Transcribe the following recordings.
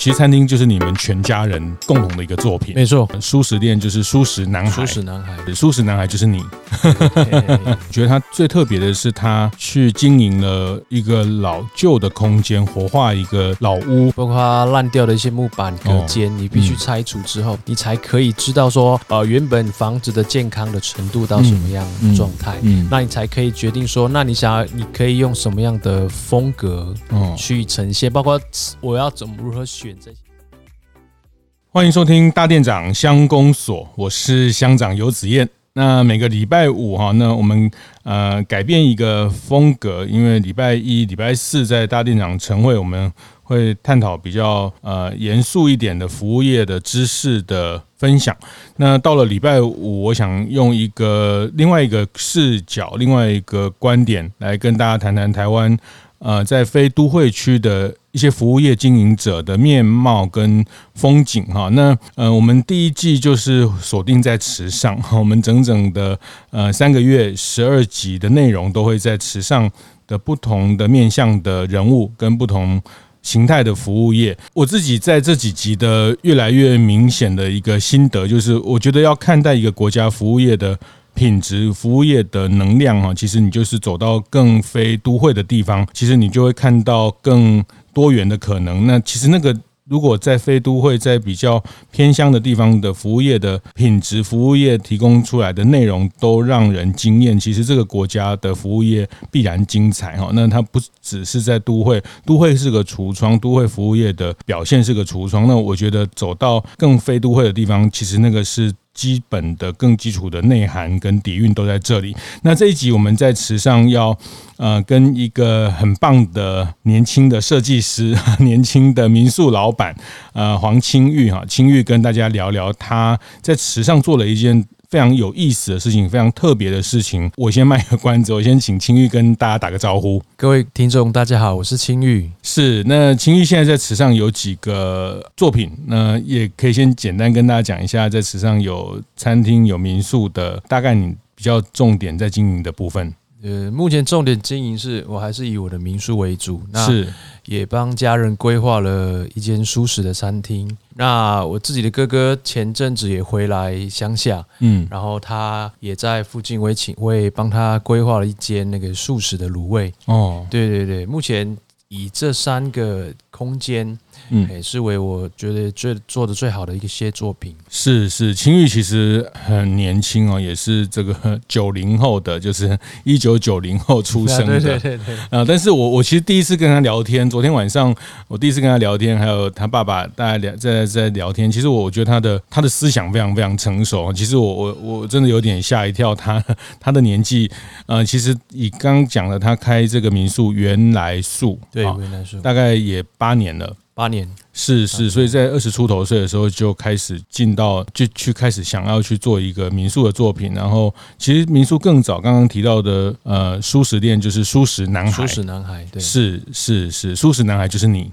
其实餐厅就是你们全家人共同的一个作品，没错。舒食店就是蔬食男孩，蔬食男孩，蔬食男孩就是你。觉得他最特别的是，他去经营了一个老旧的空间，活化一个老屋，包括烂掉的一些木板隔间，你必须拆除之后，你才可以知道说，呃，原本房子的健康的程度到什么样的状态，嗯，那你才可以决定说，那你想要，你可以用什么样的风格，去呈现，包括我要怎么如何选。欢迎收听大店长乡公所，我是乡长游子燕。那每个礼拜五哈，那我们呃改变一个风格，因为礼拜一、礼拜四在大店长晨会，我们会探讨比较呃严肃一点的服务业的知识的分享。那到了礼拜五，我想用一个另外一个视角、另外一个观点来跟大家谈谈台湾。呃，在非都会区的一些服务业经营者的面貌跟风景哈，那呃，我们第一季就是锁定在池上，我们整整的呃三个月十二集的内容都会在池上的不同的面向的人物跟不同形态的服务业。我自己在这几集的越来越明显的一个心得，就是我觉得要看待一个国家服务业的。品质服务业的能量哈，其实你就是走到更非都会的地方，其实你就会看到更多元的可能。那其实那个如果在非都会，在比较偏乡的地方的服务业的品质服务业提供出来的内容都让人惊艳，其实这个国家的服务业必然精彩哈。那它不只是在都会，都会是个橱窗，都会服务业的表现是个橱窗。那我觉得走到更非都会的地方，其实那个是。基本的、更基础的内涵跟底蕴都在这里。那这一集我们在池上要呃跟一个很棒的年轻的设计师、年轻的民宿老板呃黄清玉哈，清玉跟大家聊聊他在池上做了一件。非常有意思的事情，非常特别的事情。我先卖个关子，我先请青玉跟大家打个招呼。各位听众，大家好，我是青玉。是，那青玉现在在池上有几个作品？那也可以先简单跟大家讲一下，在池上有餐厅、有民宿的，大概你比较重点在经营的部分。呃，目前重点经营是我还是以我的民宿为主，那是也帮家人规划了一间舒适的餐厅。那我自己的哥哥前阵子也回来乡下，嗯，然后他也在附近，我也请我也帮他规划了一间那个素食的卤味。哦，对对对，目前以这三个空间。嗯，也是为我觉得最做的最好的一些作品。是是，青玉其实很年轻哦，也是这个 九零后的，就是 一九九零后出生的。对对对啊，但是我我其实第一次跟他聊天，昨天晚上我第一次跟他聊天，还有他爸爸大家聊在在聊天。其实我觉得他的他的思想非常非常成熟。其实我我我真的有点吓一跳，他他的年纪，呃，其实以刚讲了，他开这个民宿原来宿，对原来宿，大概也八年了。八年。是是，所以在二十出头岁的时候就开始进到就去开始想要去做一个民宿的作品，然后其实民宿更早，刚刚提到的呃舒食店就是舒食男孩，舒食男孩，对，是是是，舒食男孩就是你。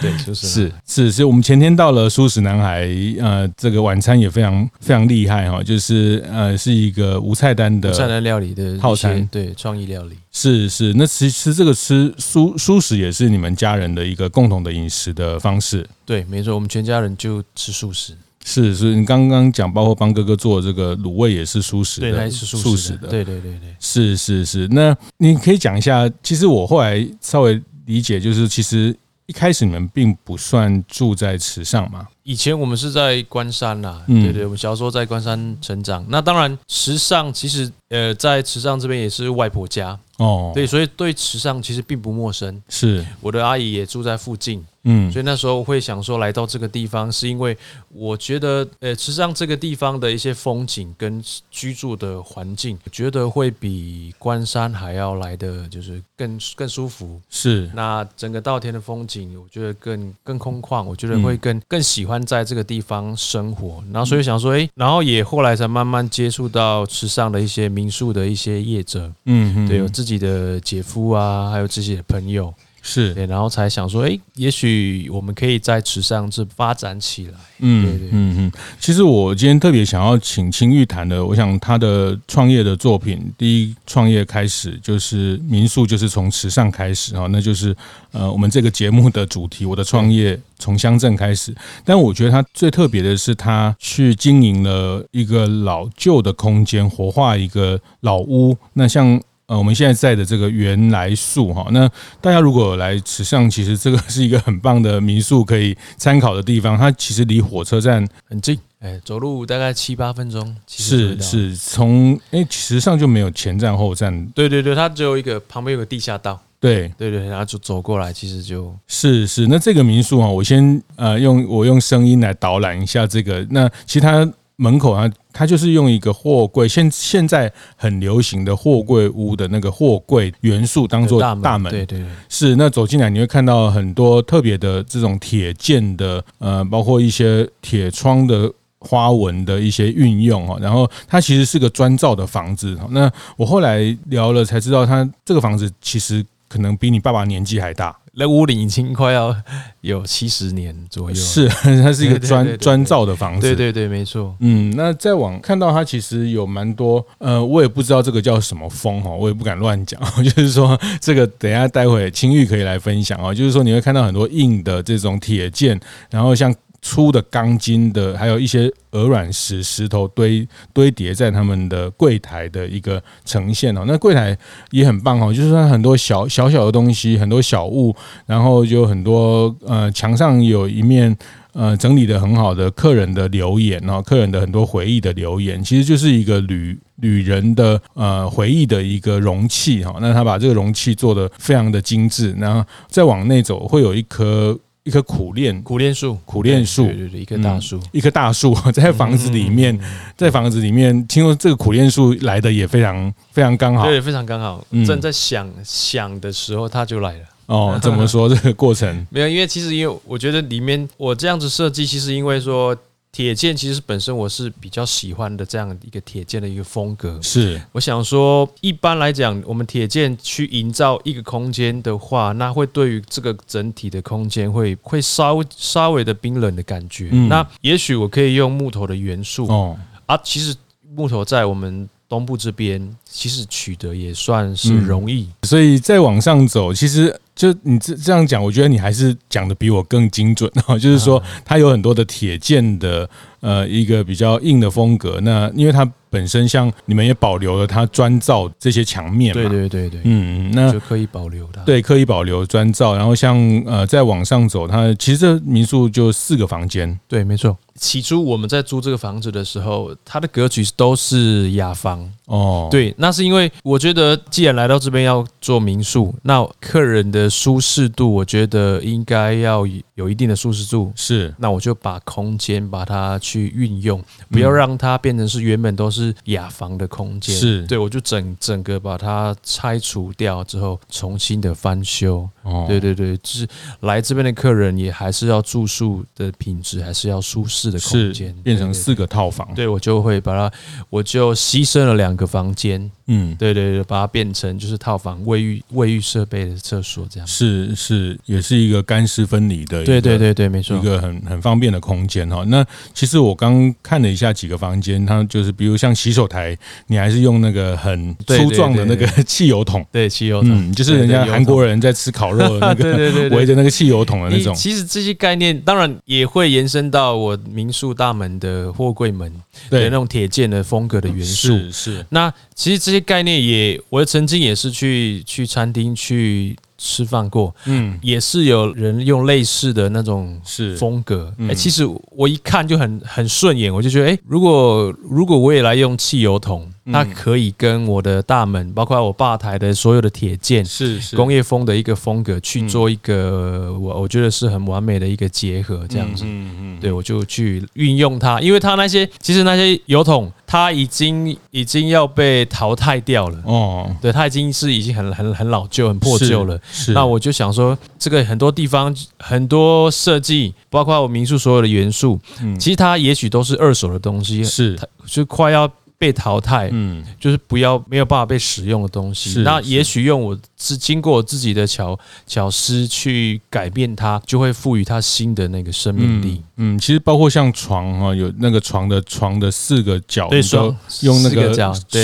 对，是是 是，是我们前天到了舒食男孩，呃，这个晚餐也非常非常厉害哈，就是呃，是一个无菜单的菜单料理的套餐，对，创意料理，是是，那其实这个吃舒舒食也是你们家人的一个共同的饮食的方式，对，没错，我们全家人就吃素食，是是，你刚刚讲，包括帮哥哥做这个卤味也是素食的，对，还是素食的，对对对对，是是是，那你可以讲一下，其实我后来稍微。理解就是，其实一开始你们并不算住在池上嘛。以前我们是在关山啦，对对，我们小时候在关山成长。那当然，池上其实呃，在池上这边也是外婆家哦，对，所以对池上其实并不陌生。是，我的阿姨也住在附近。嗯，所以那时候会想说来到这个地方，是因为我觉得，呃，实际上这个地方的一些风景跟居住的环境，我觉得会比关山还要来的就是更更舒服。是，那整个稻田的风景，我觉得更更空旷，我觉得会更更喜欢欢在这个地方生活，然后所以想说，哎，然后也后来才慢慢接触到池上的一些民宿的一些业者，嗯，对，有自己的姐夫啊，还有自己的朋友。是，对，然后才想说，哎，也许我们可以在池上这发展起来。嗯，对对嗯嗯。其实我今天特别想要请青玉谈的，我想他的创业的作品，第一创业开始就是民宿，就是从池上开始啊，那就是呃我们这个节目的主题，我的创业从乡镇开始。但我觉得他最特别的是，他去经营了一个老旧的空间，活化一个老屋。那像。呃，我们现在在的这个原来宿哈，那大家如果来池上，其实这个是一个很棒的民宿，可以参考的地方。它其实离火车站很近，哎，走路大概七八分钟。是是，从哎池上就没有前站后站。对对对，它只有一个旁边有个地下道。对对对，然后就走过来，其实就是是。那这个民宿啊，我先呃用我用声音来导览一下这个。那其他。门口啊，它就是用一个货柜，现现在很流行的货柜屋的那个货柜元素当做大门，对对对，是。那走进来你会看到很多特别的这种铁件的，呃，包括一些铁窗的花纹的一些运用哈。然后它其实是个砖造的房子。那我后来聊了才知道，它这个房子其实可能比你爸爸年纪还大。那屋顶已经快要有七十年左右，是，它是一个砖砖造的房子，对对对，没错。嗯，那再往看到它其实有蛮多，呃，我也不知道这个叫什么风哈，我也不敢乱讲，就是说这个等一下待会青玉可以来分享哦，就是说你会看到很多硬的这种铁件，然后像。粗的钢筋的，还有一些鹅卵石石头堆堆叠在他们的柜台的一个呈现哦。那柜台也很棒哦，就是说很多小小小的东西，很多小物，然后就很多呃墙上有一面呃整理的很好的客人的留言哦，客人的很多回忆的留言，其实就是一个旅旅人的呃回忆的一个容器哈。那他把这个容器做得非常的精致，然后再往内走会有一颗。一棵苦练，苦练树，苦练树，对对对，一棵大树，一棵大树，在房子里面，在房子里面，听说这个苦练树来的也非常非常刚好，对，非常刚好。正在想想的时候，它就来了。哦，怎么说这个过程？没有，因为其实因为我觉得里面我这样子设计，其实因为说。铁件其实本身我是比较喜欢的这样一个铁件的一个风格。是，我想说，一般来讲，我们铁剑去营造一个空间的话，那会对于这个整体的空间会会稍稍微的冰冷的感觉。那也许我可以用木头的元素。哦，啊，其实木头在我们东部这边其实取得也算是容易。所以再往上走，其实。就你这这样讲，我觉得你还是讲的比我更精准哦。就是说，它有很多的铁件的呃一个比较硬的风格。那因为它本身像你们也保留了它砖造这些墙面嘛，对对对对，嗯，那就可以保留的，对，可以保留砖造。然后像呃再往上走，它其实这民宿就四个房间，对，没错。起初我们在租这个房子的时候，它的格局都是雅房哦。对，那是因为我觉得既然来到这边要做民宿，那客人的舒适度，我觉得应该要有一定的舒适度。是，那我就把空间把它去运用，不要让它变成是原本都是雅房的空间。是，对，我就整整个把它拆除掉之后，重新的翻修。哦，对对对，就是来这边的客人也还是要住宿的品质，还是要舒适。的空间变成四个套房，对，我就会把它，我就牺牲了两个房间，嗯，对对对，把它变成就是套房，卫浴卫浴设备的厕所这样，是是，也是一个干湿分离的，对对对对，没错，一个很很方便的空间哈。那其实我刚看了一下几个房间，它就是比如像洗手台，你还是用那个很粗壮的那个汽油桶，对汽油桶，就是人家韩国人在吃烤肉的那个，对对对，围着那个汽油桶的那种。其实这些概念当然也会延伸到我。民宿大门的货柜门，对。那种铁件的风格的元素。是是。那其实这些概念也，我曾经也是去去餐厅去吃饭过，嗯，也是有人用类似的那种是风格。哎，其实我一看就很很顺眼，我就觉得，哎，如果如果我也来用汽油桶。它可以跟我的大门，包括我吧台的所有的铁件，是工业风的一个风格去做一个，我我觉得是很完美的一个结合，这样子。嗯嗯，对，我就去运用它，因为它那些其实那些油桶。它已经已经要被淘汰掉了哦，对，它已经是已经很很很老旧、很破旧了。是，那我就想说，这个很多地方很多设计，包括我民宿所有的元素，嗯，其实它也许都是二手的东西，是，它就快要。被淘汰，嗯，就是不要没有办法被使用的东西。那也许用我是经过我自己的巧巧思去改变它，就会赋予它新的那个生命力。嗯，其实包括像床哈，有那个床的床的四个角，对，说用那个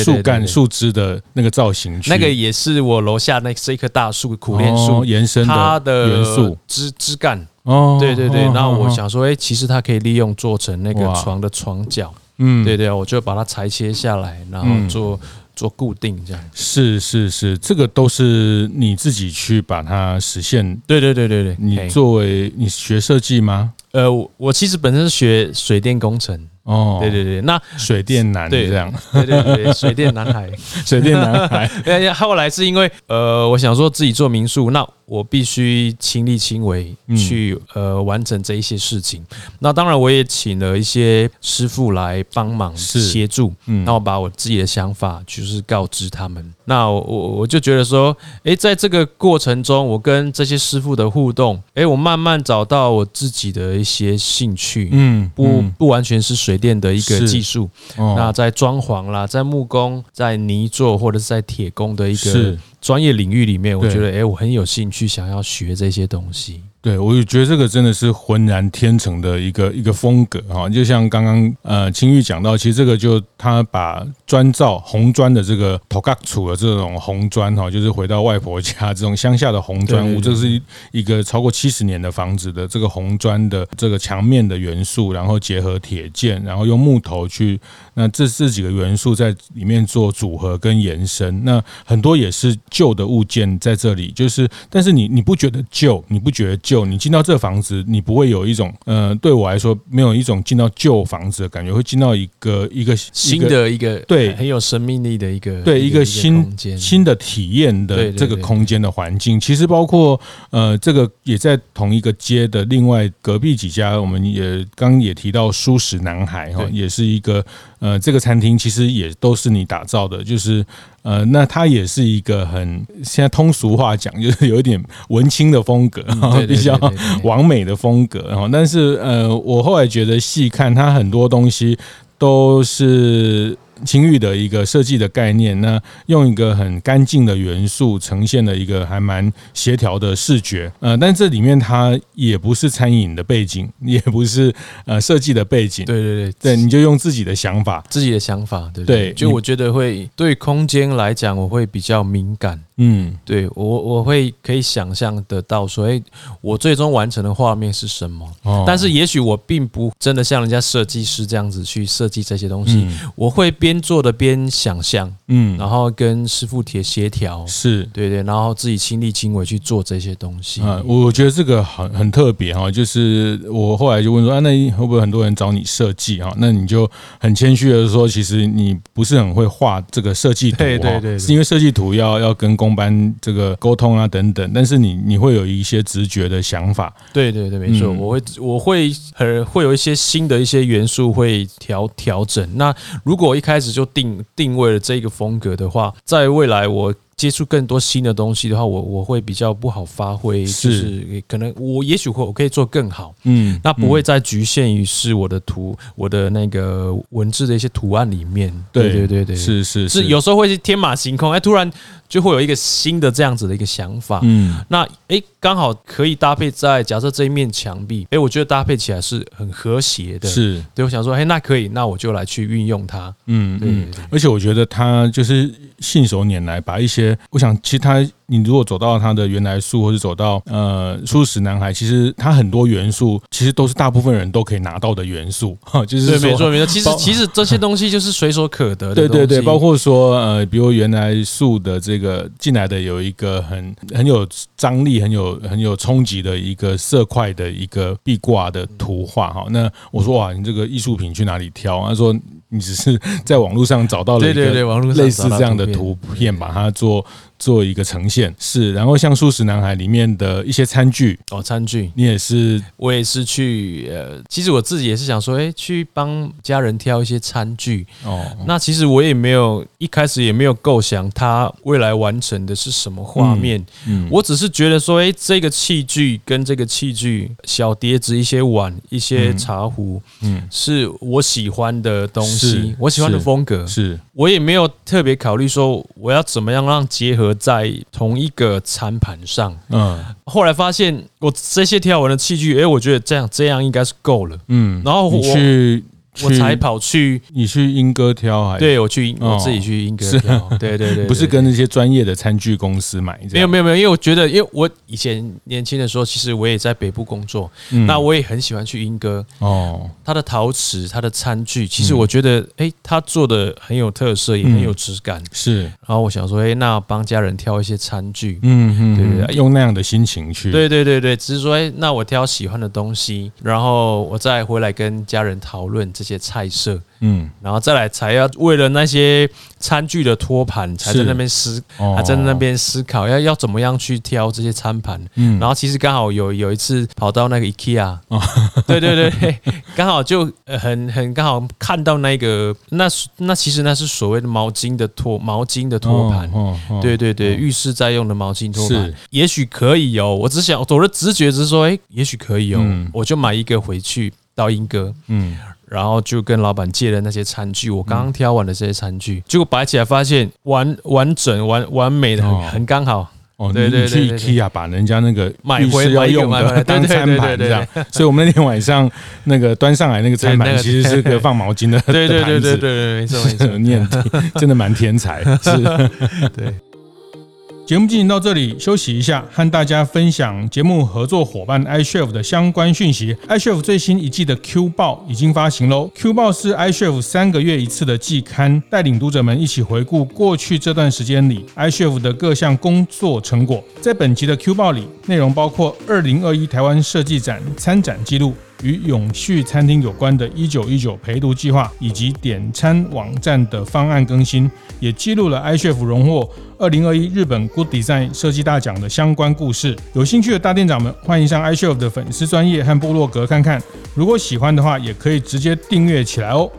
树干树枝的那个造型，那个也是我楼下那是一棵大树苦楝树延伸它的元素枝枝干。哦，对对对。然后我想说，哎，其实它可以利用做成那个床的床脚。嗯，对对，我就把它裁切下来，然后做、嗯、做固定这样。是是是，这个都是你自己去把它实现。对对对对对，你作为你学设计吗？呃，我其实本身是学水电工程。哦，对对对，那水电男对这样，对对对，水电男孩，水电男孩。后来是因为呃，我想说自己做民宿，那我必须亲力亲为去呃完成这一些事情。那当然我也请了一些师傅来帮忙协助，嗯，那我把我自己的想法就是告知他们。那我我就觉得说，哎，在这个过程中，我跟这些师傅的互动，哎，我慢慢找到我自己的一些兴趣，嗯，不不完全是水电的一个技术，那在装潢啦，在木工，在泥作或者是在铁工的一个专业领域里面，我觉得，哎，我很有兴趣想要学这些东西。对，我就觉得这个真的是浑然天成的一个一个风格哈，就像刚刚呃青玉讲到，其实这个就他把砖造红砖的这个土埆厝的这种红砖哈，就是回到外婆家这种乡下的红砖屋，这是一个超过七十年的房子的这个红砖的这个墙面的元素，然后结合铁件，然后用木头去，那这这几个元素在里面做组合跟延伸，那很多也是旧的物件在这里，就是但是你你不觉得旧，你不觉得旧？你进到这房子，你不会有一种，呃，对我来说，没有一种进到旧房子的感觉，会进到一个一个新的一个对很有生命力的一个对一个新新的体验的这个空间的环境。其实包括呃，这个也在同一个街的另外隔壁几家，我们也刚刚也提到舒适男孩哈，也是一个呃，这个餐厅其实也都是你打造的，就是。呃，那它也是一个很现在通俗话讲，就是有一点文青的风格，比较完美的风格。然后，但是呃，我后来觉得细看它很多东西都是。青玉的一个设计的概念，那用一个很干净的元素呈现了一个还蛮协调的视觉，呃，但这里面它也不是餐饮的背景，也不是呃设计的背景，对对对，对，你就用自己的想法，自己的想法，对对，就我觉得会对空间来讲，我会比较敏感。嗯，对我我会可以想象得到说，哎，我最终完成的画面是什么？哦，但是也许我并不真的像人家设计师这样子去设计这些东西，我会边做的边想象，嗯，然后跟师傅铁协调，是对对，然后自己亲力亲为去做这些东西。啊，我觉得这个很很特别哈，就是我后来就问说，啊，那会不会很多人找你设计啊？那你就很谦虚的说，其实你不是很会画这个设计图，对对对，是因为设计图要要跟工工班这个沟通啊等等，但是你你会有一些直觉的想法，对对对，没错，我会我会很会有一些新的一些元素会调调整。那如果一开始就定定位了这个风格的话，在未来我。接触更多新的东西的话，我我会比较不好发挥，就是可能我也许会我可以做更好，嗯，那不会再局限于是我的图，我的那个文字的一些图案里面，对对对对，是是。是，有时候会是天马行空，哎，突然就会有一个新的这样子的一个想法，嗯，那哎刚好可以搭配在假设这一面墙壁，哎，我觉得搭配起来是很和谐的，是，对我想说，哎，那可以，那我就来去运用它，嗯嗯，而且我觉得它就是信手拈来，把一些我想，其实他，你如果走到他的原来树，或者走到呃素食男孩，其实他很多元素，其实都是大部分人都可以拿到的元素，哈，就是没错没错。其实其实这些东西就是随手可得的。对对对，包括说呃，比如原来树的这个进来的有一个很很有张力、很有很有冲击的一个色块的一个壁挂的图画，哈。那我说哇，你这个艺术品去哪里挑？他说。你只是在网络上找到了一个类似这样的图片，把它做。做一个呈现。是，然后像素食男孩里面的一些餐具。哦，餐具。你也是，我也是去呃，其实我自己也是想说，哎，去帮家人挑一些餐具。哦。那其实我也没有一开始也没有构想他未来完成的是什么画面，嗯，嗯，我只是觉得说，哎，这个器具跟这个器具，小碟子、一些碗、一些茶壶，嗯，是我喜欢的东西，我喜欢的风格，是。我也没有特别考虑说我要怎么样让结合。在同一个餐盘上，嗯，后来发现我这些条纹的器具，哎，我觉得这样这样应该是够了，嗯，然后我去。我才跑去，你去英歌挑还是？对，我去，我自己去英歌挑。对对对，不是跟那些专业的餐具公司买。没有没有没有，因为我觉得，因为我以前年轻的时候，其实我也在北部工作，那我也很喜欢去英歌。哦，他的陶瓷，他的餐具，其实我觉得，哎，他做的很有特色，也很有质感。是。然后我想说，哎，那帮家人挑一些餐具，嗯嗯，对对对，用那样的心情去。对对对对，只是说，哎，那我挑喜欢的东西，然后我再回来跟家人讨论这些菜色。嗯，然后再来才要为了那些餐具的托盘，才在那边思，还在那边思考要要怎么样去挑这些餐盘。嗯，然后其实刚好有有一次跑到那个 IKEA，对对 对，刚好就很很刚好看到那个那那其实那是所谓的毛巾的托毛巾的托盘，对对对，浴室在用的毛巾托盘，也许可以哦。我只想我的直觉只是说，哎，也许可以哦，我就买一个回去到英哥，嗯。然后就跟老板借了那些餐具，我刚刚挑完的这些餐具，结果摆起来发现完完整完完美的很很刚好。哦，对对对，你去 IKEA 把人家那个买回要用的当餐盘这样，所以我们那天晚上那个端上来那个餐盘其实是个放毛巾的。对对对对对，没错没错，你 真的蛮天才，是，对。节目进行到这里，休息一下，和大家分享节目合作伙伴 iCHEF 的相关讯息。iCHEF 最新一季的 Q 报已经发行喽。Q 报是 iCHEF 三个月一次的季刊，带领读者们一起回顾过去这段时间里 iCHEF 的各项工作成果。在本集的 Q 报里，内容包括二零二一台湾设计展参展记录。与永续餐厅有关的“一九一九”陪读计划，以及点餐网站的方案更新，也记录了 iCHEF 荣获二零二一日本 Good Design 设计大奖的相关故事。有兴趣的大店长们，欢迎上 iCHEF 的粉丝专页和部落格看看。如果喜欢的话，也可以直接订阅起来哦。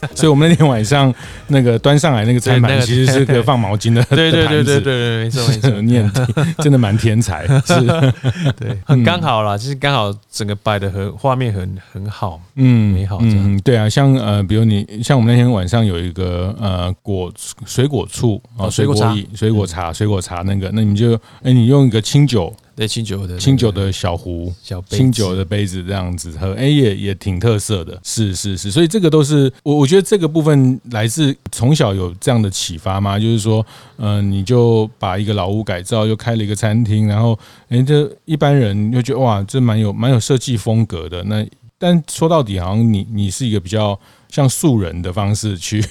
所以，我们那天晚上那个端上来那个餐盘，其实是个放毛巾的。对对对对对，没错没错，念真的蛮天才，是，对，很刚好啦，就是刚好整个摆的很画面很很好，嗯，美好，嗯，对啊，像呃，比如你像我们那天晚上有一个呃果水果醋啊，水果茶，水果茶，水果茶那个，那你就哎，你用一个清酒。对清酒的清酒的小壶，小清酒的杯子这样子喝，哎，也也挺特色的，是是是，所以这个都是我我觉得这个部分来自从小有这样的启发吗？就是说，嗯，你就把一个老屋改造，又开了一个餐厅，然后哎，这一般人又觉得哇，这蛮有蛮有设计风格的。那但说到底，好像你你是一个比较。像素人的方式去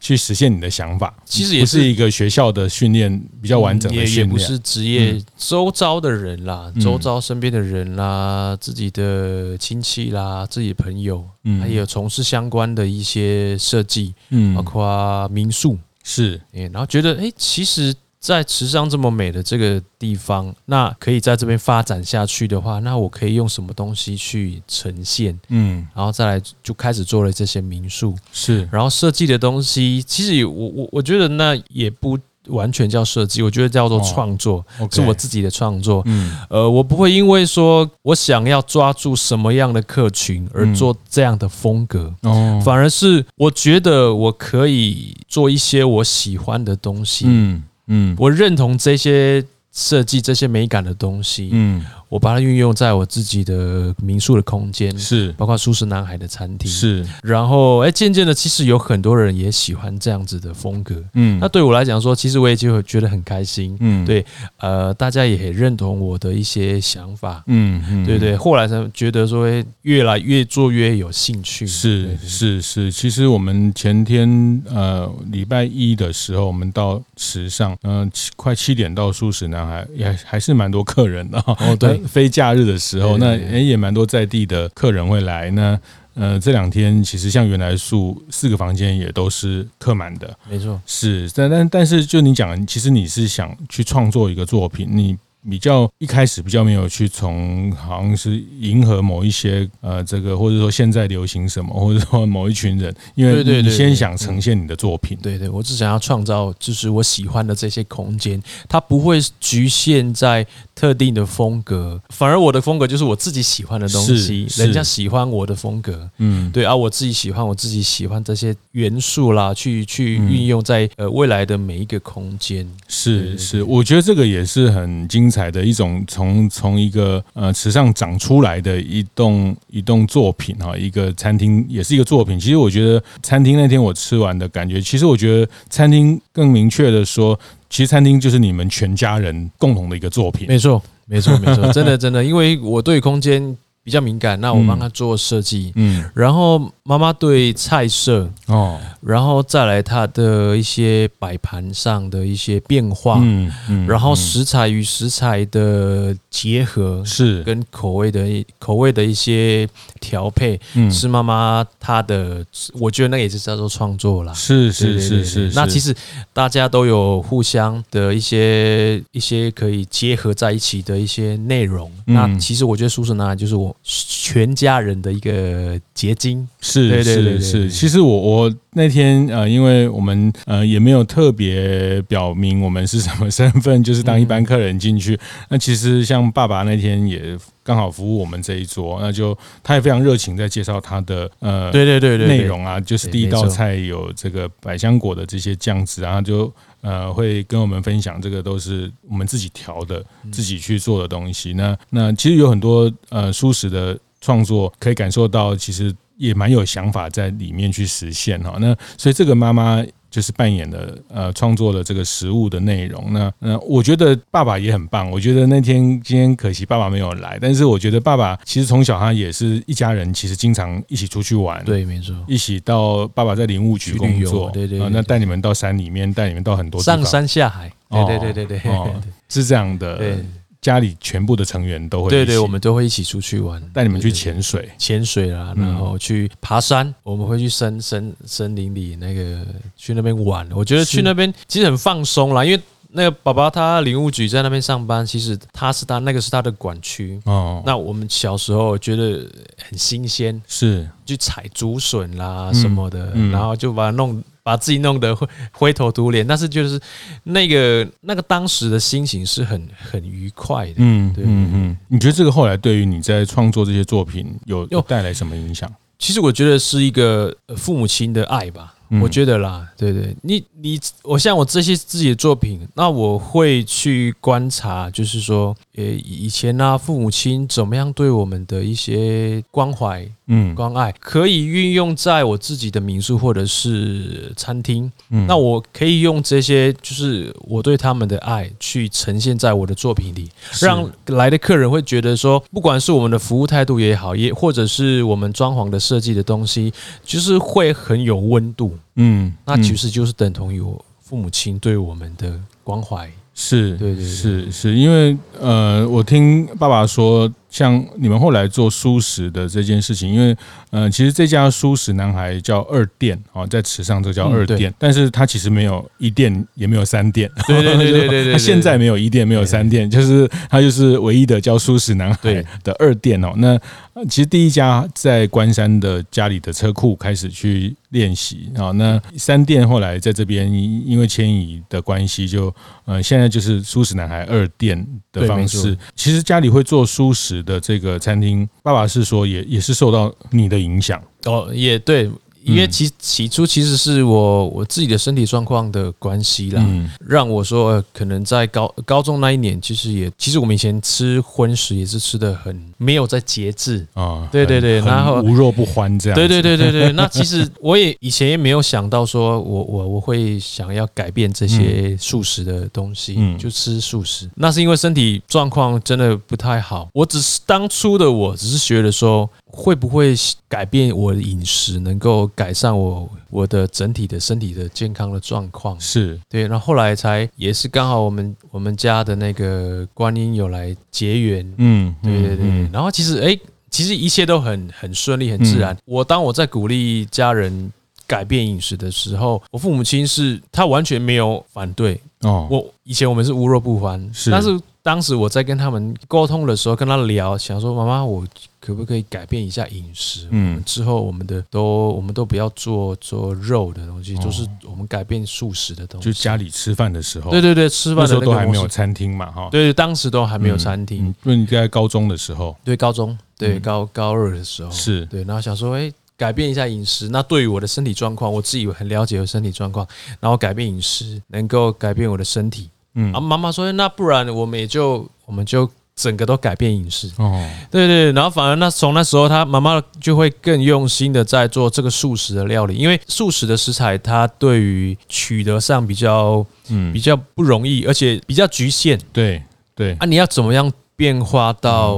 去实现你的想法，其实也是一个学校的训练比较完整的训练，也也不是职业周遭的人啦，周遭身边的人啦，自己的亲戚啦，自己的朋友，嗯，还有从事相关的一些设计，嗯，包括民宿是，然后觉得哎，其实。在池上这么美的这个地方，那可以在这边发展下去的话，那我可以用什么东西去呈现？嗯，然后再来就开始做了这些民宿，是，然后设计的东西，其实我我我觉得那也不完全叫设计，我觉得叫做创作，是我自己的创作。嗯，呃，我不会因为说我想要抓住什么样的客群而做这样的风格，哦，反而是我觉得我可以做一些我喜欢的东西。嗯。嗯，我认同这些设计、这些美感的东西。嗯。我把它运用在我自己的民宿的空间，是包括舒适男孩的餐厅，是。然后，哎，渐渐的，其实有很多人也喜欢这样子的风格，嗯。那对我来讲说，其实我也就会觉得很开心，嗯。对，呃，大家也很认同我的一些想法，嗯嗯，对对。后来才觉得说，哎，越来越做越有兴趣，是是是。其实我们前天呃礼拜一的时候，我们到池上，嗯，快七点到舒适男孩，也还是蛮多客人的哦，对。非假日的时候，那也也蛮多在地的客人会来。那呃，这两天其实像原来宿四个房间也都是客满的，没错，是，但但但是就你讲，其实你是想去创作一个作品，你。比较一开始比较没有去从好像是迎合某一些呃这个或者说现在流行什么或者说某一群人，因为你先想呈现你的作品，对对，我只想要创造就是我喜欢的这些空间，它不会局限在特定的风格，反而我的风格就是我自己喜欢的东西，人家喜欢我的风格，嗯，对啊，我自己喜欢我自己喜欢这些元素啦，去去运用在呃未来的每一个空间，是是，我觉得这个也是很精。彩的一种从从一个呃池上长出来的一栋一栋作品哈，一个餐厅也是一个作品。其实我觉得餐厅那天我吃完的感觉，其实我觉得餐厅更明确的说，其实餐厅就是你们全家人共同的一个作品。没错，没错，没错，真的真的，因为我对空间。比较敏感，那我帮他做设计，嗯，然后妈妈对菜色哦，然后再来他的一些摆盘上的一些变化，嗯嗯，然后食材与食材的结合是。跟口味的口味的一些调配，嗯，是妈妈她的，我觉得那也是叫做创作啦，是是是是，那其实大家都有互相的一些一些可以结合在一起的一些内容，那其实我觉得蔬食男孩就是我。全家人的一个结晶，是是是。其实我我那天呃，因为我们呃也没有特别表明我们是什么身份，就是当一般客人进去。那其实像爸爸那天也刚好服务我们这一桌，那就他也非常热情在介绍他的呃对对对对内容啊，就是第一道菜有这个百香果的这些酱汁，啊就。呃，会跟我们分享这个都是我们自己调的、自己去做的东西。那那其实有很多呃舒适的创作，可以感受到其实也蛮有想法在里面去实现哈。那所以这个妈妈。就是扮演的呃创作的这个食物的内容，那那我觉得爸爸也很棒。我觉得那天今天可惜爸爸没有来，但是我觉得爸爸其实从小他也是一家人，其实经常一起出去玩，对，没错，一起到爸爸在林务局工作，对对，对，那带你们到山里面，带你们到很多地方。上山下海，对对对对对，哦，是这样的。对家里全部的成员都会对对，我们都会一起出去玩，带你们去潜水，潜水啦，然后去爬山，我们会去森森森林里那个去那边玩。我觉得去那边其实很放松啦，因为那个爸爸他林务局在那边上班，其实他是他那个是他的管区。哦。那我们小时候觉得很新鲜，是。去采竹笋啦什么的，然后就把它弄。把自己弄得灰灰头土脸，但是就是那个那个当时的心情是很很愉快的。嗯，对，嗯嗯。你觉得这个后来对于你在创作这些作品有有带来什么影响？其实我觉得是一个父母亲的爱吧。我觉得啦，对对，你你我像我这些自己的作品，那我会去观察，就是说，呃，以前呢，父母亲怎么样对我们的一些关怀。嗯，关爱可以运用在我自己的民宿或者是餐厅。嗯，那我可以用这些，就是我对他们的爱，去呈现在我的作品里，让来的客人会觉得说，不管是我们的服务态度也好，也或者是我们装潢的设计的东西，就是会很有温度。嗯，那其实就是等同于我父母亲对我们的关怀。是，对对，是是，因为呃，我听爸爸说。像你们后来做蔬食的这件事情，因为呃，其实这家蔬食男孩叫二店啊，在池上这叫二店，但是他其实没有一店，也没有三店，对对对对对，他 现在没有一店，没有三店，就是他就是唯一的叫蔬食男孩的二店哦。那其实第一家在关山的家里的车库开始去练习啊，那三店后来在这边因为迁移的关系，就呃现在就是蔬食男孩二店的方式。其实家里会做蔬食的这个餐厅，爸爸是说也也是受到你的影响哦，也对。因为起起初其实是我我自己的身体状况的关系啦，让我说可能在高高中那一年，其实也其实我们以前吃荤食也是吃的很没有在节制啊，对对对，然后无肉不欢这样，对对对对对。那其实 我也以前也没有想到说我我我会想要改变这些素食的东西，就吃素食。那是因为身体状况真的不太好，我只是当初的我只是觉得说。会不会改变我的饮食，能够改善我我的整体的身体的健康的状况？是对，然后后来才也是刚好我们我们家的那个观音有来结缘，嗯，对对对。然后其实哎，其实一切都很很顺利，很自然。嗯、我当我在鼓励家人改变饮食的时候，我父母亲是他完全没有反对哦。我以前我们是无肉不欢，是，但是当时我在跟他们沟通的时候，跟他聊，想说妈妈我。可不可以改变一下饮食？嗯，之后我们的都我们都不要做做肉的东西，就是我们改变素食的东西。就家里吃饭的时候，对对对，吃饭的时候都还没有餐厅嘛，哈。对对，当时都还没有餐厅。因为你在高中的时候，对高中，对高高二的时候，是对。然后想说，哎，改变一下饮食。那对于我的身体状况，我自己很了解我身体状况，然后改变饮食能够改变我的身体。嗯，啊，妈妈说，那不然我们也就我们就。整个都改变饮食哦，对对，然后反而那从那时候，他妈妈就会更用心的在做这个素食的料理，因为素食的食材它对于取得上比较嗯比较不容易，而且比较局限。对对啊，你要怎么样？变化到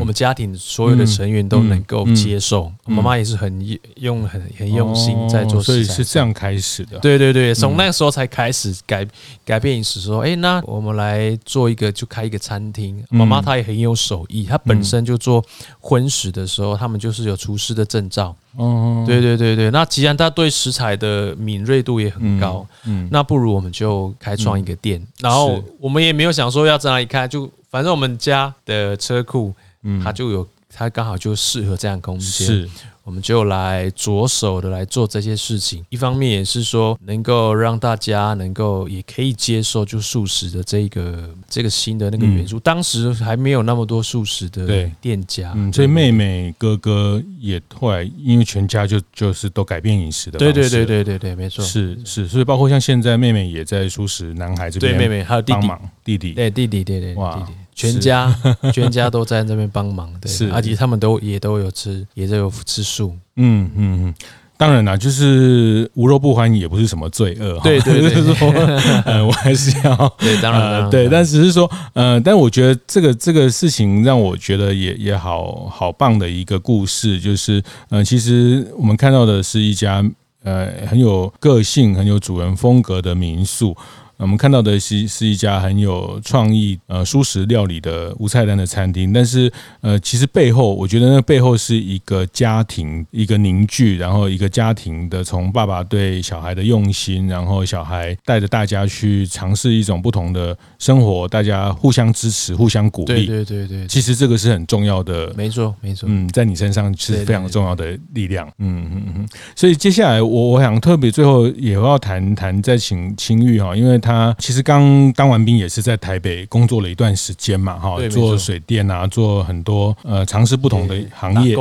我们家庭所有的成员都能够接受，妈妈也是很用很很用心在做，所以是这样开始的。对对对，从那个时候才开始改改变饮食，说，哎，那我们来做一个，就开一个餐厅。妈妈她也很有手艺，她本身就做荤食的时候，他们就是有厨师的证照。哦，对对对对，那既然他对食材的敏锐度也很高，嗯，那不如我们就开创一个店，然后我们也没有想说要在哪里开，就。反正我们家的车库，嗯，它就有，它刚好就适合这样空间。是。我们就来着手的来做这些事情，一方面也是说能够让大家能够也可以接受就素食的这个这个新的那个元素。当时还没有那么多素食的店家，嗯，所以妹妹哥哥也后来因为全家就就是都改变饮食的，对对对对对对，没错，是是，所以包括像现在妹妹也在素食男孩这边，对妹妹还有弟弟。弟弟，对弟弟对对哇，弟弟。全家 全家都在那边帮忙，对，是，而且他们都也都有吃，也都有吃素。嗯嗯嗯，当然啦，就是无肉不欢也不是什么罪恶。对对对，就是说，呃，我还是要 对，当然对，但只是说，呃，但我觉得这个这个事情让我觉得也也好好棒的一个故事，就是，呃，其实我们看到的是一家呃很有个性、很有主人风格的民宿。我们看到的是是一家很有创意呃蔬食料理的无菜单的餐厅，但是呃其实背后我觉得那背后是一个家庭一个凝聚，然后一个家庭的从爸爸对小孩的用心，然后小孩带着大家去尝试一种不同的生活，大家互相支持，互相鼓励。对对对对，其实这个是很重要的。没错没错，嗯，在你身上是非常重要的力量。嗯嗯嗯，所以接下来我我想特别最后也要谈谈再请青玉哈，因为。他其实刚当完兵，也是在台北工作了一段时间嘛，哈，做水电啊，做很多呃，尝试不同的行业，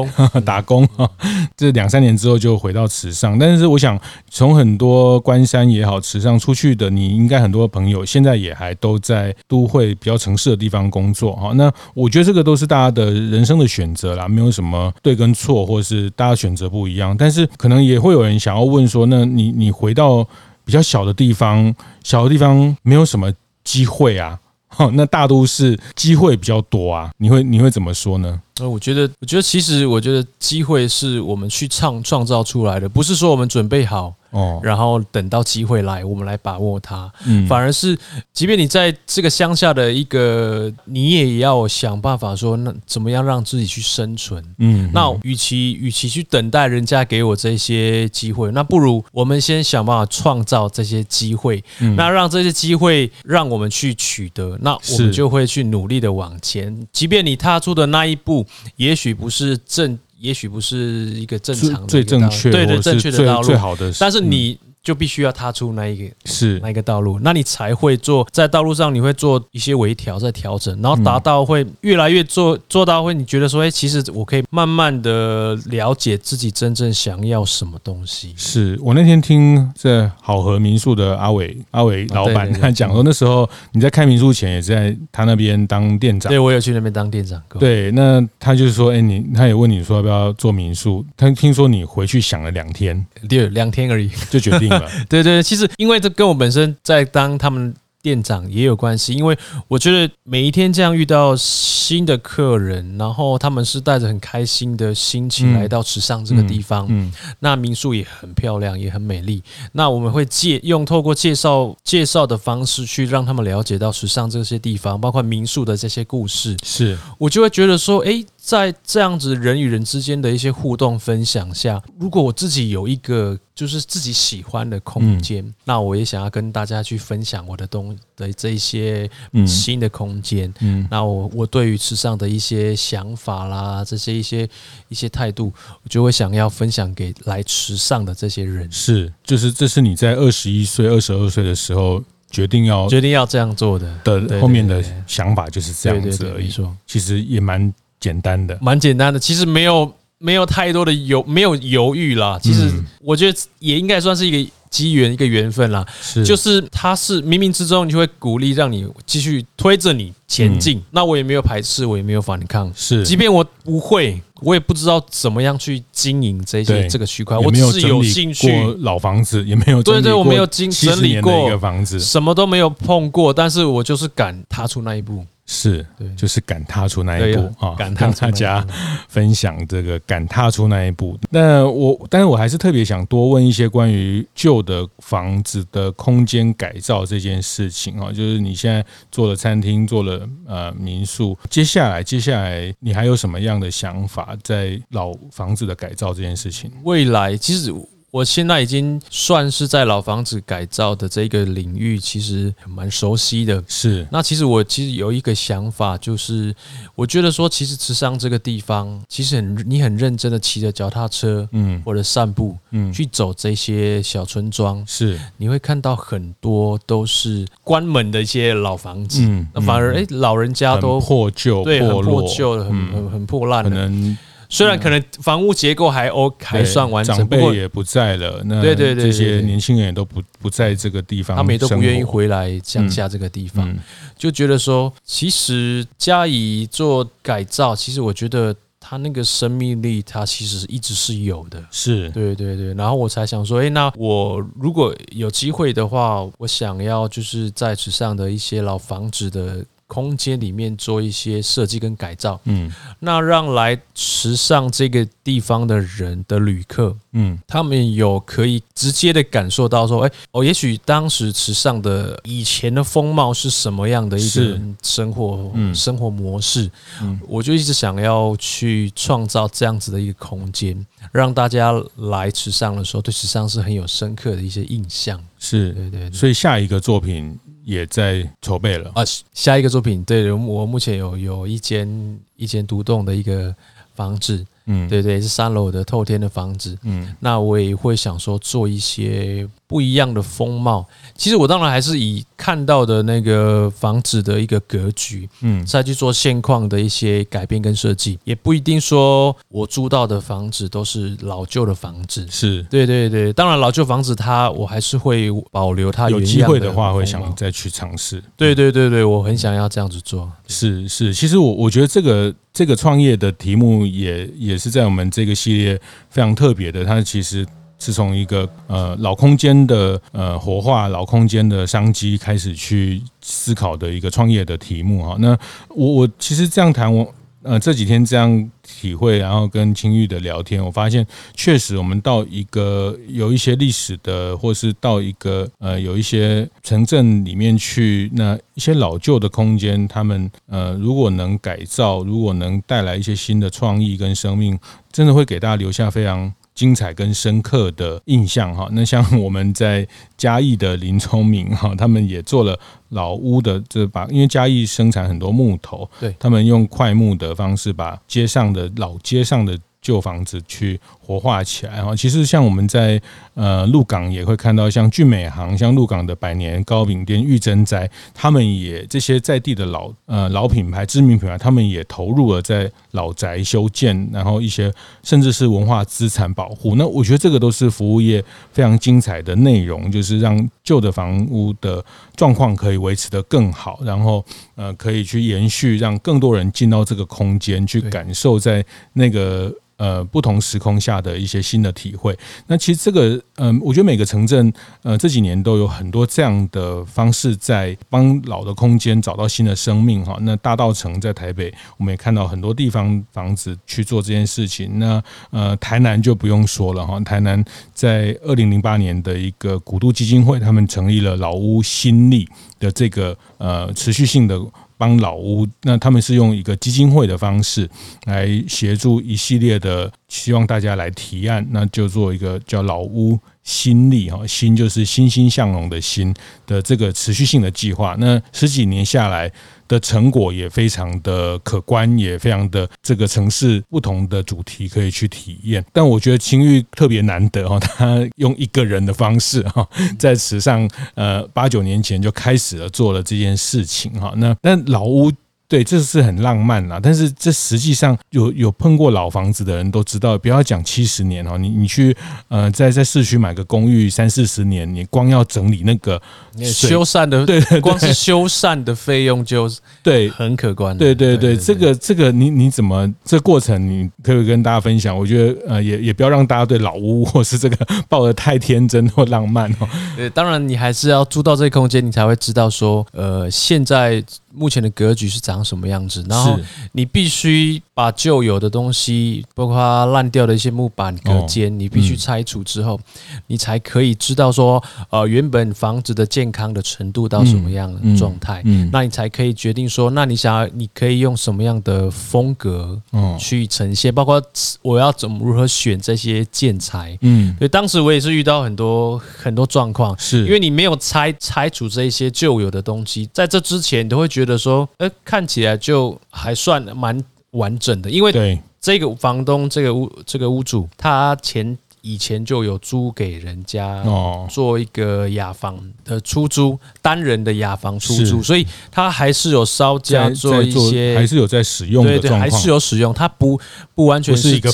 打工。这两三年之后就回到池上，但是我想从很多关山也好，池上出去的，你应该很多朋友现在也还都在都会比较城市的地方工作，哈。那我觉得这个都是大家的人生的选择啦，没有什么对跟错，或是大家选择不一样。但是可能也会有人想要问说，那你你回到。比较小的地方，小的地方没有什么机会啊，那大都市机会比较多啊，你会你会怎么说呢？呃，我觉得，我觉得其实，我觉得机会是我们去创创造出来的，不是说我们准备好。哦，然后等到机会来，我们来把握它。嗯，反而是，即便你在这个乡下的一个，你也要想办法说，那怎么样让自己去生存？嗯，那与其与其去等待人家给我这些机会，那不如我们先想办法创造这些机会。嗯，那让这些机会让我们去取得，那我们就会去努力的往前。即便你踏出的那一步，也许不是正。也许不是一个正常的、最正确、对对正确的道路，最好的，但是你。就必须要踏出那一个是。那一个道路，那你才会做在道路上，你会做一些微调、在调整，然后达到会越来越做做到会，你觉得说，哎，其实我可以慢慢的了解自己真正想要什么东西。是。我那天听这好和民宿的阿伟阿伟老板他讲说，那时候你在开民宿前也在他那边当店长，对，我有去那边当店长。对，那他就是说，哎，你他也问你说要不要做民宿，他听说你回去想了两天，对，两天而已。就决定了。对对，其实因为这跟我本身在当他们店长也有关系，因为我觉得每一天这样遇到新的客人，然后他们是带着很开心的心情来到池上这个地方，嗯，那民宿也很漂亮，也很美丽。那我们会借用透过介绍介绍的方式去让他们了解到池上这些地方，包括民宿的这些故事。是我就会觉得说，哎。在这样子人与人之间的一些互动分享下，如果我自己有一个就是自己喜欢的空间，嗯、那我也想要跟大家去分享我的东的这一些新的空间。嗯，嗯那我我对于时尚的一些想法啦，这些一些一些态度，我就会想要分享给来时尚的这些人。是，就是这是你在二十一岁、二十二岁的时候决定要决定要这样做的的后面的想法就是这样子而已。其实也蛮。简单的，蛮简单的，其实没有没有太多的犹没有犹豫啦。其实我觉得也应该算是一个机缘，一个缘分啦。是，就是他是冥冥之中你就会鼓励让你继续推着你前进。那我也没有排斥，我也没有反抗。是，即便我不会，我也不知道怎么样去经营这些这个区块。我只是有兴趣。老房子也没有，对对，我没有经整理过一个房子，什么都没有碰过，但是我就是敢踏出那一步。是，就是敢踏出那一步啊！敢跟大家分享这个敢踏出那一步。那我，但是我还是特别想多问一些关于旧的房子的空间改造这件事情啊，就是你现在做了餐厅，做了呃民宿，接下来接下来你还有什么样的想法在老房子的改造这件事情？未来其实。我现在已经算是在老房子改造的这个领域，其实蛮熟悉的。是，那其实我其实有一个想法，就是我觉得说，其实池上这个地方，其实很你很认真的骑着脚踏车，嗯，或者散步，嗯，去走这些小村庄，是，你会看到很多都是关门的一些老房子，嗯，那反而哎，老人家都破旧、对，很破旧的，很很很破烂，可能。虽然可能房屋结构还 OK，还算完整，长辈也不在了，那对对对，这些年轻人也都不不在这个地方，他们也都不愿意回来乡下这个地方，就觉得说，其实加以做改造，其实我觉得它那个生命力，它其实一直是有的，是。对对对，然后我才想说，哎，那我如果有机会的话，我想要就是在池上的一些老房子的。空间里面做一些设计跟改造，嗯，那让来池上这个地方的人的旅客，嗯，他们有可以直接的感受到说，哎，哦，也许当时池上的以前的风貌是什么样的一个生活，嗯，生活模式，嗯，我就一直想要去创造这样子的一个空间，让大家来池上的时候，对池上是很有深刻的一些印象，是。对对，所以下一个作品。也在筹备了啊！下一个作品，对，我目前有有一间一间独栋的一个房子。嗯，对对，是三楼的透天的房子。嗯，那我也会想说做一些不一样的风貌。其实我当然还是以看到的那个房子的一个格局，嗯，再去做现况的一些改变跟设计。也不一定说我租到的房子都是老旧的房子。是，对对对。当然老旧房子它我还是会保留它。有机会的话会想再去尝试。对对对对，我很想要这样子做。是是，其实我我觉得这个。这个创业的题目也也是在我们这个系列非常特别的，它其实是从一个呃老空间的呃活化、老空间的商机开始去思考的一个创业的题目哈。那我我其实这样谈我。呃，这几天这样体会，然后跟青玉的聊天，我发现确实，我们到一个有一些历史的，或是到一个呃有一些城镇里面去，那一些老旧的空间，他们呃如果能改造，如果能带来一些新的创意跟生命，真的会给大家留下非常。精彩跟深刻的印象哈，那像我们在嘉义的林聪明哈，他们也做了老屋的这把，因为嘉义生产很多木头，对，他们用快木的方式把街上的老街上的旧房子去活化起来哈，其实像我们在呃鹿港也会看到，像俊美行、像鹿港的百年糕饼店、玉珍斋，他们也这些在地的老呃老品牌、知名品牌，他们也投入了在老宅修建，然后一些甚至是文化资产保护。那我觉得这个都是服务业非常精彩的内容，就是让旧的房屋的状况可以维持得更好，然后呃可以去延续，让更多人进到这个空间去感受在那个。呃，不同时空下的一些新的体会。那其实这个，嗯、我觉得每个城镇，呃，这几年都有很多这样的方式在帮老的空间找到新的生命哈。那大道城在台北，我们也看到很多地方房子去做这件事情。那呃，台南就不用说了哈。台南在二零零八年的一个古都基金会，他们成立了老屋新力的这个呃持续性的。帮老屋，那他们是用一个基金会的方式来协助一系列的，希望大家来提案，那就做一个叫老屋欣力哈，欣就是欣欣向荣的欣的这个持续性的计划。那十几年下来。的成果也非常的可观，也非常的这个城市不同的主题可以去体验。但我觉得青玉特别难得哈，他用一个人的方式哈，在池上呃八九年前就开始了做了这件事情哈。那但老屋。对，这是很浪漫啦，但是这实际上有有碰过老房子的人都知道，不要讲七十年哦，你你去呃在在市区买个公寓三四十年，你光要整理那个修缮的，对，光是修缮的费用就对很可观。对对对，这个这个你你怎么这过程你可以跟大家分享？我觉得呃也也不要让大家对老屋或是这个 抱得太天真或浪漫哦。对，当然你还是要住到这个空间，你才会知道说呃现在。目前的格局是长什么样子？然后你必须把旧有的东西，包括烂掉的一些木板、隔间，你必须拆除之后，你才可以知道说，呃，原本房子的健康的程度到什么样的状态。嗯那你才可以决定说，那你想要，你可以用什么样的风格去呈现？包括我要怎么如何选这些建材？嗯，所以当时我也是遇到很多很多状况，是因为你没有拆拆除这一些旧有的东西，在这之前你都会觉得。的说，呃，看起来就还算蛮完整的，因为这个房东，这个屋，这个屋主，他前以前就有租给人家做一个雅房的出租，单人的雅房出租，所以他还是有稍加做一些，还是有在使用对对，还是有使用，他不不完全是一个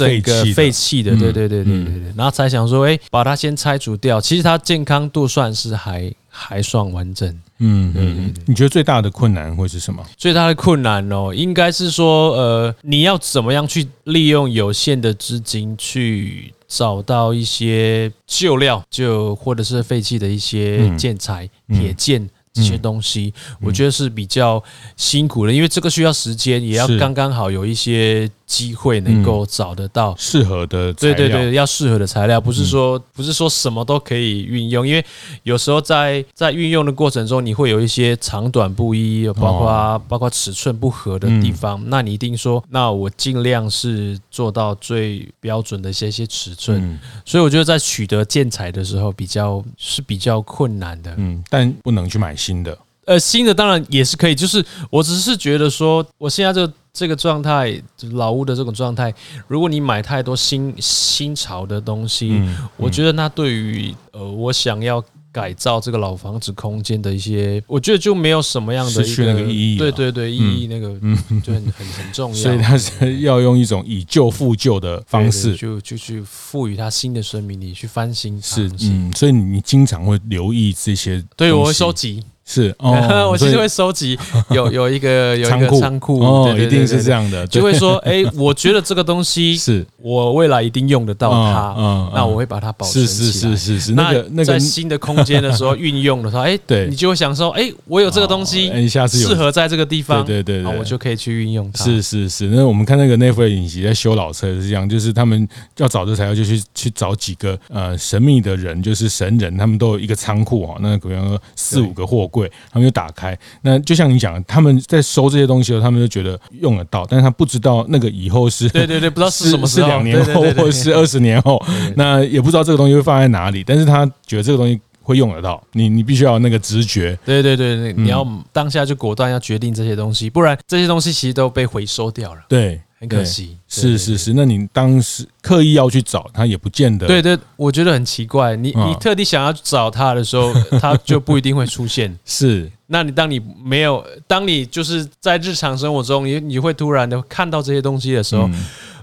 废弃的，对对对对对对，然后才想说，哎，把它先拆除掉，其实它健康度算是还还算完整。嗯嗯，你觉得最大的困难会是什么？最大的困难哦，应该是说，呃，你要怎么样去利用有限的资金去找到一些旧料，就或者是废弃的一些建材、铁件。这些东西，我觉得是比较辛苦的，因为这个需要时间，也要刚刚好有一些机会能够找得到适合的。对对对，要适合的材料，不是说不是说什么都可以运用，因为有时候在在运用的过程中，你会有一些长短不一，包括包括尺寸不合的地方，那你一定说，那我尽量是做到最标准的一些些尺寸。所以我觉得在取得建材的时候，比较是比较困难的。嗯，但不能去买。新的，呃，新的当然也是可以，就是我只是觉得说，我现在这个这个状态，老屋的这种状态，如果你买太多新新潮的东西，我觉得那对于呃，我想要改造这个老房子空间的一些，我觉得就没有什么样的失去那个意义，对对对，意义那个嗯，就很很很重要，所以它是要用一种以旧复旧的方式，就就去赋予它新的生命力，去翻新是嗯，所以你经常会留意这些，对我会收集。是，哦、我其实会收集，有 有一个有一个仓库，哦，一定是这样的，就会说，哎，我觉得这个东西 是。我未来一定用得到它，嗯，那我会把它保存起来。是是是是是，那在新的空间的时候运用的时候，哎，对，你就会想说，哎，我有这个东西，哎，下次适合在这个地方，对对对，我就可以去运用它。是是是，那我们看那个 Netflix 影集在修老车是这样，就是他们要找这材料，就去去找几个呃神秘的人，就是神人，他们都有一个仓库啊，那比方说四五个货柜，他们就打。开，那就像你讲的，他们在收这些东西的时候，他们就觉得用得到，但是他不知道那个以后是，对对对，不知道是什么时候，是两年后或是二十年后，那也不知道这个东西会放在哪里，但是他觉得这个东西会用得到，你你必须要有那个直觉，对对对，你要当下就果断要决定这些东西，不然这些东西其实都被回收掉了，对。很可惜，是是是。那你当时刻意要去找他，也不见得。对对，我觉得很奇怪。你你特地想要找他的时候，他就不一定会出现。是，那你当你没有，当你就是在日常生活中，你你会突然的看到这些东西的时候。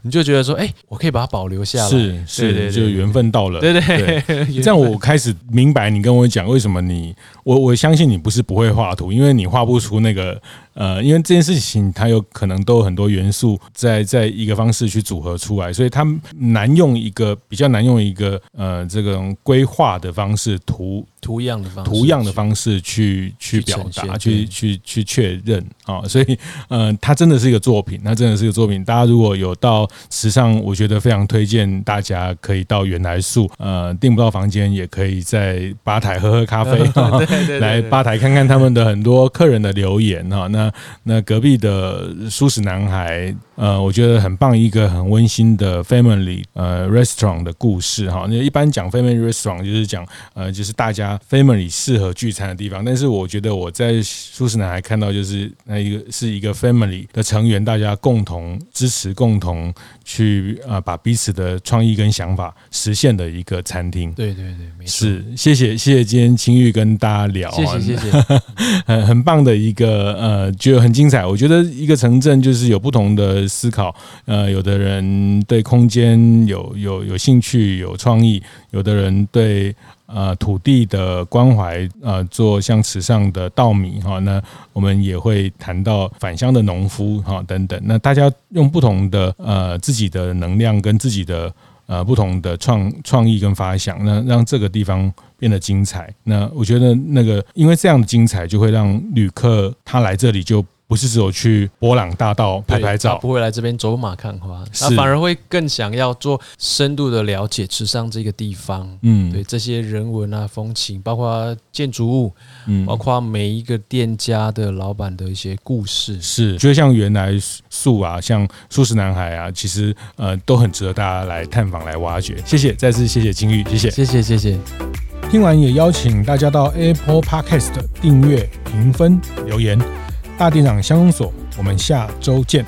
你就觉得说，哎，我可以把它保留下来，是是，就缘分到了，对对，这样我开始明白你跟我讲为什么你，我我相信你不是不会画图，因为你画不出那个，呃，因为这件事情它有可能都有很多元素在在一个方式去组合出来，所以它难用一个比较难用一个呃这种规划的方式图。图样的方式，图样的方式去去表达，去去去确认啊，所以呃，它真的是一个作品，它真的是一个作品。大家如果有到时尚，我觉得非常推荐大家可以到原来宿，呃，订不到房间也可以在吧台喝喝咖啡，对对来吧台看看他们的很多客人的留言哈。那那那隔壁的舒适男孩，呃，我觉得很棒，一个很温馨的 family 呃 restaurant 的故事哈。那一般讲 family restaurant 就是讲呃就是大家 family 适合聚餐的地方，但是我觉得我在舒适男孩看到就是那一个是一个 family 的成员，大家共同支持，共同去呃把彼此的创意跟想法实现的一个餐厅。对对对，没错。是，谢谢谢谢今天青玉跟大家聊，谢谢谢谢，很很棒的一个呃，就很精彩。我觉得一个城镇就是有不同的思考，呃，有的人对空间有有有兴趣有创意，有的人对呃土地的关怀，呃，做像池上的稻米哈，那我们也会谈到返乡的农夫哈等等。那大家用不同的呃自己的能量跟自己的。呃，不同的创创意跟发想，那让这个地方变得精彩。那我觉得那个，因为这样的精彩，就会让旅客他来这里就。不是只有去波朗大道拍拍照，不会来这边走马看花，他反而会更想要做深度的了解池上这个地方。嗯，对这些人文啊、风情，包括建筑物，嗯，包括每一个店家的老板的一些故事，是，就像原来素啊，像素食男孩啊，其实呃都很值得大家来探访、来挖掘。谢谢，再次谢谢金玉，谢谢，谢谢，谢谢。听完也邀请大家到 Apple Podcast 订阅、评分、留言。大店长相公所，我们下周见。